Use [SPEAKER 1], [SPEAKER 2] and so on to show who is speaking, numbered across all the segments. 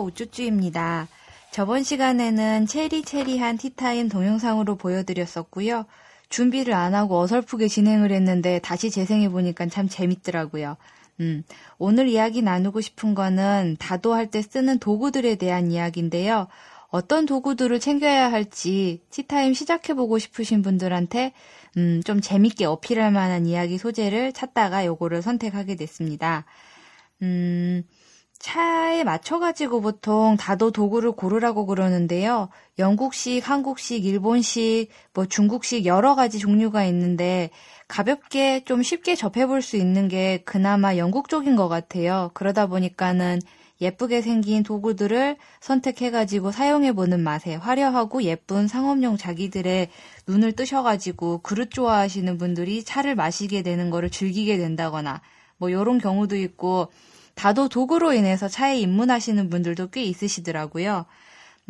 [SPEAKER 1] 우쭈쭈입니다. 저번 시간에는 체리체리한 티타임 동영상으로 보여드렸었고요. 준비를 안 하고 어설프게 진행을 했는데 다시 재생해보니까 참 재밌더라고요. 음, 오늘 이야기 나누고 싶은 거는 다도할 때 쓰는 도구들에 대한 이야기인데요. 어떤 도구들을 챙겨야 할지 티타임 시작해보고 싶으신 분들한테 음, 좀 재밌게 어필할 만한 이야기 소재를 찾다가 요거를 선택하게 됐습니다. 음, 차에 맞춰가지고 보통 다도 도구를 고르라고 그러는데요. 영국식, 한국식, 일본식, 뭐 중국식 여러 가지 종류가 있는데 가볍게 좀 쉽게 접해볼 수 있는 게 그나마 영국 쪽인 것 같아요. 그러다 보니까는 예쁘게 생긴 도구들을 선택해가지고 사용해보는 맛에 화려하고 예쁜 상업용 자기들의 눈을 뜨셔가지고 그릇 좋아하시는 분들이 차를 마시게 되는 거를 즐기게 된다거나 뭐 요런 경우도 있고 다도 도구로 인해서 차에 입문하시는 분들도 꽤 있으시더라고요.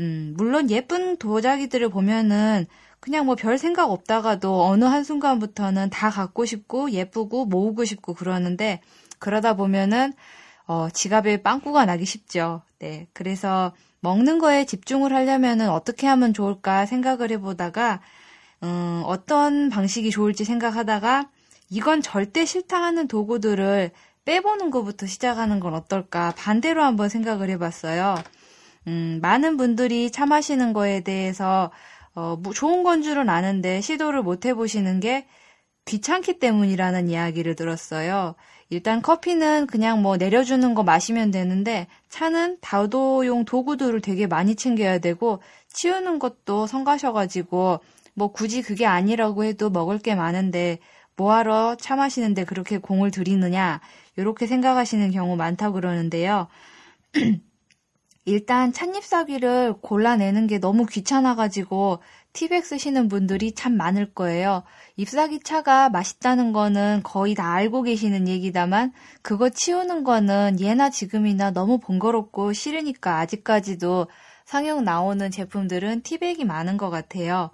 [SPEAKER 1] 음, 물론 예쁜 도자기들을 보면은 그냥 뭐 별 생각 없다가도 어느 한순간부터는 다 갖고 싶고 예쁘고 모으고 싶고 그러는데 그러다 보면은 어, 지갑에 빵꾸가 나기 쉽죠. 네. 그래서 먹는 거에 집중을 하려면은 어떻게 하면 좋을까 생각을 해보다가 음, 어떤 방식이 좋을지 생각하다가 이건 절대 싫다 하는 도구들을 빼보는 것부터 시작하는 건 어떨까 반대로 한번 생각을 해봤어요. 음, 많은 분들이 차 마시는 거에 대해서 어, 뭐 좋은 건 줄은 아는데 시도를 못 해보시는 게 귀찮기 때문이라는 이야기를 들었어요. 일단 커피는 그냥 뭐 내려주는 거 마시면 되는데 차는 다도용 도구들을 되게 많이 챙겨야 되고 치우는 것도 성가셔가지고 뭐 굳이 그게 아니라고 해도 먹을 게 많은데 뭐하러 차 마시는데 그렇게 공을 들이느냐 이렇게 생각하시는 경우 많다고 그러는데요. 일단 찻잎사귀를 골라내는 게 너무 귀찮아가지고 티백 쓰시는 분들이 참 많을 거예요. 잎사귀 차가 맛있다는 거는 거의 다 알고 계시는 얘기다만 그거 치우는 거는 예나 지금이나 너무 번거롭고 싫으니까 아직까지도 상용 나오는 제품들은 티백이 많은 것 같아요.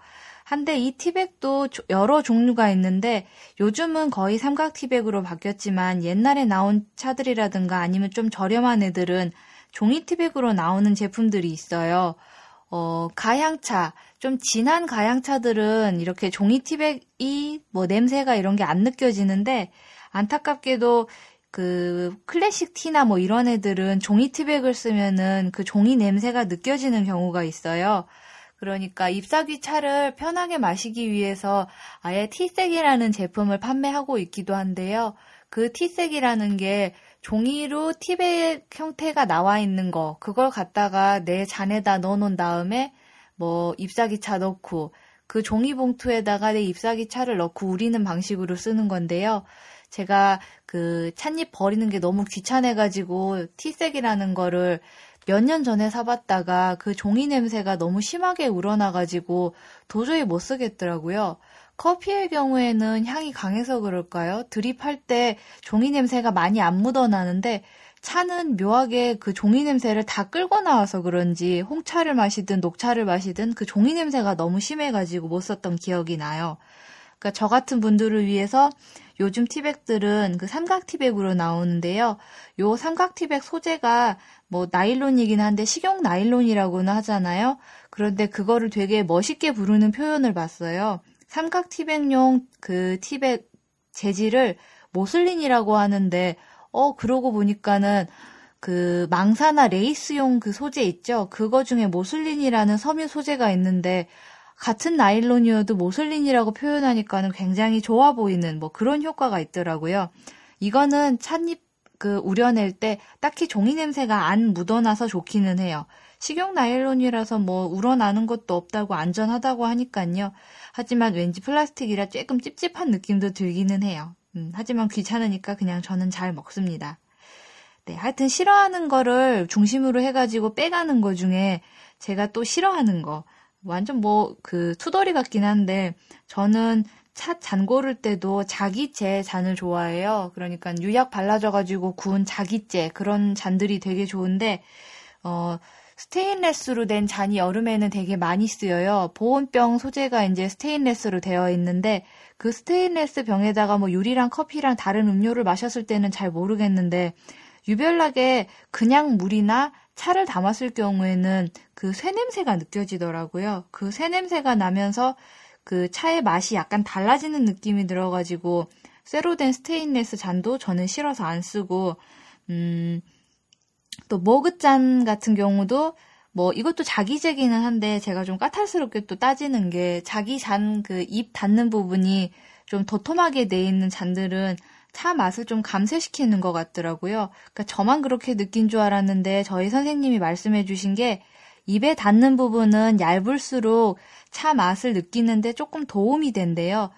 [SPEAKER 1] 한데 이 티백도 여러 종류가 있는데 요즘은 거의 삼각 티백으로 바뀌었지만 옛날에 나온 차들이라든가 아니면 좀 저렴한 애들은 종이 티백으로 나오는 제품들이 있어요. 어, 가향차, 좀 진한 가향차들은 이렇게 종이 티백이 뭐 냄새가 이런 게 안 느껴지는데 안타깝게도 그 클래식 티나 뭐 이런 애들은 종이 티백을 쓰면은 그 종이 냄새가 느껴지는 경우가 있어요. 그러니까 잎사귀 차를 편하게 마시기 위해서 아예 티색이라는 제품을 판매하고 있기도 한데요. 그 티색이라는 게 종이로 티백 형태가 나와 있는 거, 그걸 갖다가 내 잔에다 넣어 놓은 다음에 뭐 잎사귀 차 넣고 그 종이 봉투에다가 내 잎사귀 차를 넣고 우리는 방식으로 쓰는 건데요. 제가 그 찻잎 버리는 게 너무 귀찮아가지고 티색이라는 거를 몇 년 전에 사봤다가 그 종이 냄새가 너무 심하게 우러나가지고 도저히 못 쓰겠더라고요. 커피의 경우에는 향이 강해서 그럴까요? 드립할 때 종이 냄새가 많이 안 묻어나는데 차는 묘하게 그 종이 냄새를 다 끌고 나와서 그런지 홍차를 마시든 녹차를 마시든 그 종이 냄새가 너무 심해가지고 못 썼던 기억이 나요. 그러니까 저 같은 분들을 위해서 요즘 티백들은 그 삼각 티백으로 나오는데요. 요 삼각 티백 소재가 뭐 나일론이긴 한데 식용 나일론이라고는 하잖아요. 그런데 그거를 되게 멋있게 부르는 표현을 봤어요. 삼각 티백용 그 티백 재질을 모슬린이라고 하는데 어 그러고 보니까는 그 망사나 레이스용 그 소재 있죠. 그거 중에 모슬린이라는 섬유 소재가 있는데 같은 나일론이어도 모슬린이라고 표현하니까는 굉장히 좋아 보이는 뭐 그런 효과가 있더라고요. 이거는 찻잎 그 우려낼 때 딱히 종이 냄새가 안 묻어나서 좋기는 해요. 식용 나일론이라서 뭐 우러나는 것도 없다고 안전하다고 하니까요. 하지만 왠지 플라스틱이라 조금 찝찝한 느낌도 들기는 해요. 음, 하지만 귀찮으니까 그냥 저는 잘 먹습니다. 네, 하여튼 싫어하는 거를 중심으로 해가지고 빼가는 거 중에 제가 또 싫어하는 거. 완전 뭐 그 투덜이 같긴 한데 저는 차 잔 고를 때도 자기째 잔을 좋아해요. 그러니까 유약 발라져가지고 구운 자기째 그런 잔들이 되게 좋은데 어 스테인레스로 된 잔이 여름에는 되게 많이 쓰여요. 보온병 소재가 이제 스테인레스로 되어 있는데 그 스테인레스 병에다가 뭐 유리랑 커피랑 다른 음료를 마셨을 때는 잘 모르겠는데 유별나게 그냥 물이나 차를 담았을 경우에는 그 쇠 냄새가 느껴지더라고요. 그 쇠 냄새가 나면서 그 차의 맛이 약간 달라지는 느낌이 들어가지고 쇠로 된 스테인레스 잔도 저는 싫어서 안 쓰고 음, 또 머그잔 같은 경우도 뭐 이것도 자기재기는 한데 제가 좀 까탈스럽게 또 따지는 게 자기 잔 그 입 닿는 부분이 좀 도톰하게 돼 있는 잔들은 차 맛을 좀 감쇄시키는 것 같더라고요. 그러니까 저만 그렇게 느낀 줄 알았는데 저희 선생님이 말씀해 주신 게 입에 닿는 부분은 얇을수록 차 맛을 느끼는데 조금 도움이 된대요.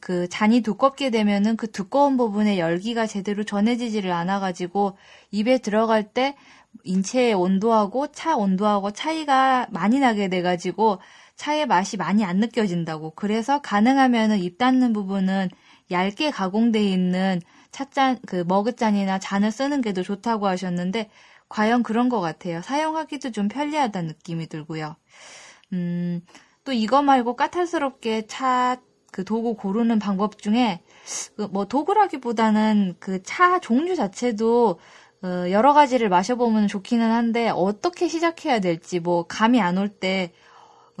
[SPEAKER 1] 그 잔이 두껍게 되면은 그 두꺼운 부분에 열기가 제대로 전해지지를 않아가지고 입에 들어갈 때 인체의 온도하고 차 온도하고 차이가 많이 나게 돼가지고 차의 맛이 많이 안 느껴진다고. 그래서 가능하면은 입 닿는 부분은 얇게 가공돼 있는 찻잔, 그 머그잔이나 잔을 쓰는 게 더 좋다고 하셨는데, 과연 그런 것 같아요. 사용하기도 좀 편리하다는 느낌이 들고요. 음, 또 이거 말고 까탈스럽게 차, 그 도구 고르는 방법 중에, 그 뭐 도구라기보다는 그 차 종류 자체도 어, 여러 가지를 마셔보면 좋기는 한데, 어떻게 시작해야 될지, 뭐, 감이 안 올 때, 뭐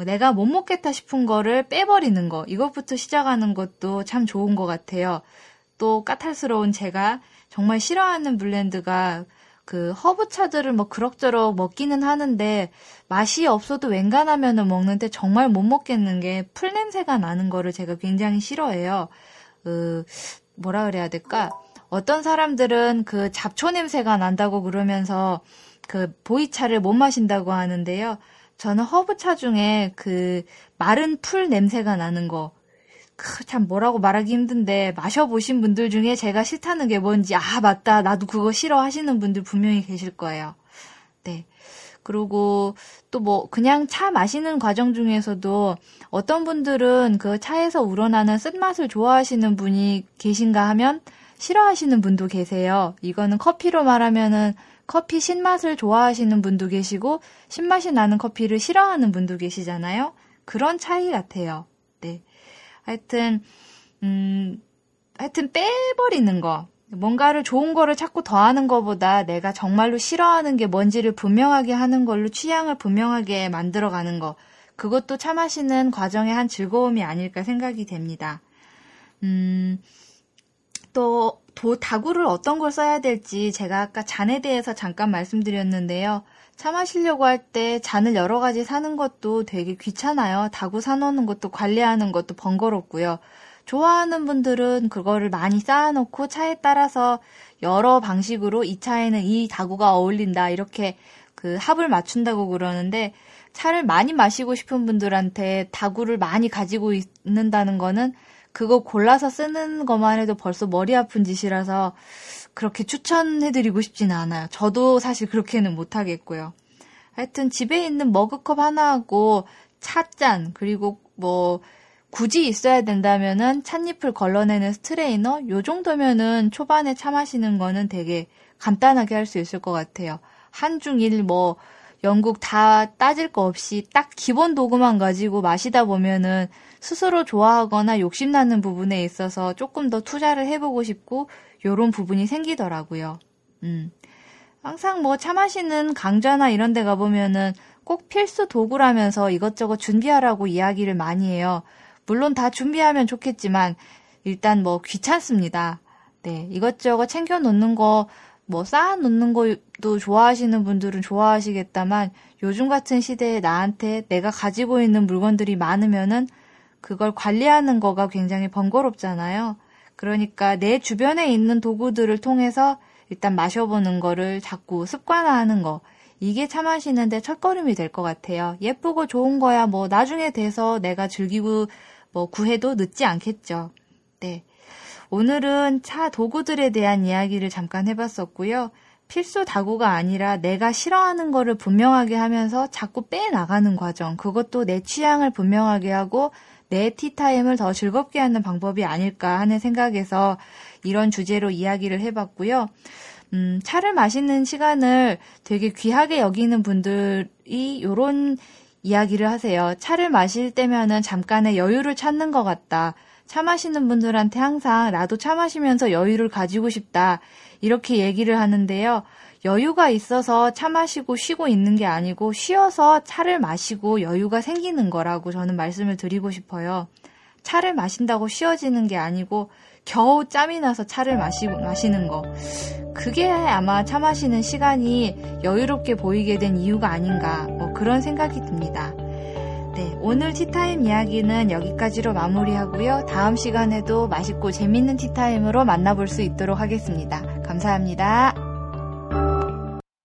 [SPEAKER 1] 내가 못 먹겠다 싶은 거를 빼버리는 거, 이것부터 시작하는 것도 참 좋은 것 같아요. 또 까탈스러운 제가 정말 싫어하는 blend가 그 허브차들을 뭐 그럭저럭 먹기는 하는데 맛이 없어도 웬간하면은 먹는데 정말 못 먹겠는 게 풀 냄새가 나는 거를 제가 굉장히 싫어해요. 그 뭐라 그래야 될까? 어떤 사람들은 그 잡초 냄새가 난다고 그러면서 그 보이차를 못 마신다고 하는데요. 저는 허브차 중에 그 마른 풀 냄새가 나는 거, 참 뭐라고 말하기 힘든데 마셔보신 분들 중에 제가 싫다는 게 뭔지 아 맞다 나도 그거 싫어 하시는 분들 분명히 계실 거예요. 네. 그리고 또 뭐 그냥 차 마시는 과정 중에서도 어떤 분들은 그 차에서 우러나는 쓴맛을 좋아하시는 분이 계신가 하면 싫어하시는 분도 계세요. 이거는 커피로 말하면은 커피 신맛을 좋아하시는 분도 계시고 신맛이 나는 커피를 싫어하는 분도 계시잖아요. 그런 차이 같아요. 네. 하여튼 음 하여튼 빼버리는 거. 뭔가를 좋은 거를 자꾸 더하는 것보다 내가 정말로 싫어하는 게 뭔지를 분명하게 하는 걸로 취향을 분명하게 만들어 가는 거. 그것도 차 마시는 과정의 한 즐거움이 아닐까 생각이 됩니다. 음, 또 도, 다구를 어떤 걸 써야 될지 제가 아까 잔에 대해서 잠깐 말씀드렸는데요. 차 마시려고 할 때 잔을 여러 가지 사는 것도 되게 귀찮아요. 다구 사놓는 것도 관리하는 것도 번거롭고요. 좋아하는 분들은 그거를 많이 쌓아놓고 차에 따라서 여러 방식으로 이 차에는 이 다구가 어울린다 이렇게 그 합을 맞춘다고 그러는데 차를 많이 마시고 싶은 분들한테 다구를 많이 가지고 있는다는 거는 그거 골라서 쓰는 것만 해도 벌써 머리 아픈 짓이라서 그렇게 추천해드리고 싶지는 않아요. 저도 사실 그렇게는 못하겠고요. 하여튼 집에 있는 머그컵 하나하고 찻잔, 그리고 뭐, 굳이 있어야 된다면은 찻잎을 걸러내는 strainer? 요 정도면은 초반에 차 마시는 거는 되게 간단하게 할 수 있을 것 같아요. 한중일 뭐, 영국 다 따질 거 없이 딱 기본 도구만 가지고 마시다 보면은 스스로 좋아하거나 욕심나는 부분에 있어서 조금 더 투자를 해보고 싶고 요런 부분이 생기더라고요. 음. 항상 뭐 차 마시는 강좌나 이런 데 가보면은 꼭 필수 도구라면서 이것저것 준비하라고 이야기를 많이 해요. 물론 다 준비하면 좋겠지만 일단 뭐 귀찮습니다. 네, 이것저것 챙겨 놓는 거, 뭐 쌓아 놓는 것도 좋아하시는 분들은 좋아하시겠다만 요즘 같은 시대에 나한테 내가 가지고 있는 물건들이 많으면은 그걸 관리하는 거가 굉장히 번거롭잖아요. 그러니까 내 주변에 있는 도구들을 통해서 일단 마셔보는 거를 자꾸 습관화하는 거. 이게 차 마시는데 첫걸음이 될 것 같아요. 예쁘고 좋은 거야 뭐 나중에 돼서 내가 즐기고 뭐 구해도 늦지 않겠죠. 네. 오늘은 차 도구들에 대한 이야기를 잠깐 해봤었고요. 필수 다구가 아니라 내가 싫어하는 거를 분명하게 하면서 자꾸 빼나가는 과정. 그것도 내 취향을 분명하게 하고 내 티타임을 더 즐겁게 하는 방법이 아닐까 하는 생각에서 이런 주제로 이야기를 해봤고요. 음, 차를 마시는 시간을 되게 귀하게 여기는 분들이 요런 이야기를 하세요. 차를 마실 때면은 잠깐의 여유를 찾는 것 같다. 차 마시는 분들한테 항상 나도 차 마시면서 여유를 가지고 싶다. 이렇게 얘기를 하는데요. 여유가 있어서 차 마시고 쉬고 있는 게 아니고 쉬어서 차를 마시고 여유가 생기는 거라고 저는 말씀을 드리고 싶어요. 차를 마신다고 쉬어지는 게 아니고 겨우 짬이 나서 차를 마시고 마시는 거. 그게 아마 차 마시는 시간이 여유롭게 보이게 된 이유가 아닌가. 뭐 그런 생각이 듭니다. 네, 오늘 티타임 이야기는 여기까지로 마무리하고요. 다음 시간에도 맛있고 재밌는 티타임으로 만나볼 수 있도록 하겠습니다. 감사합니다.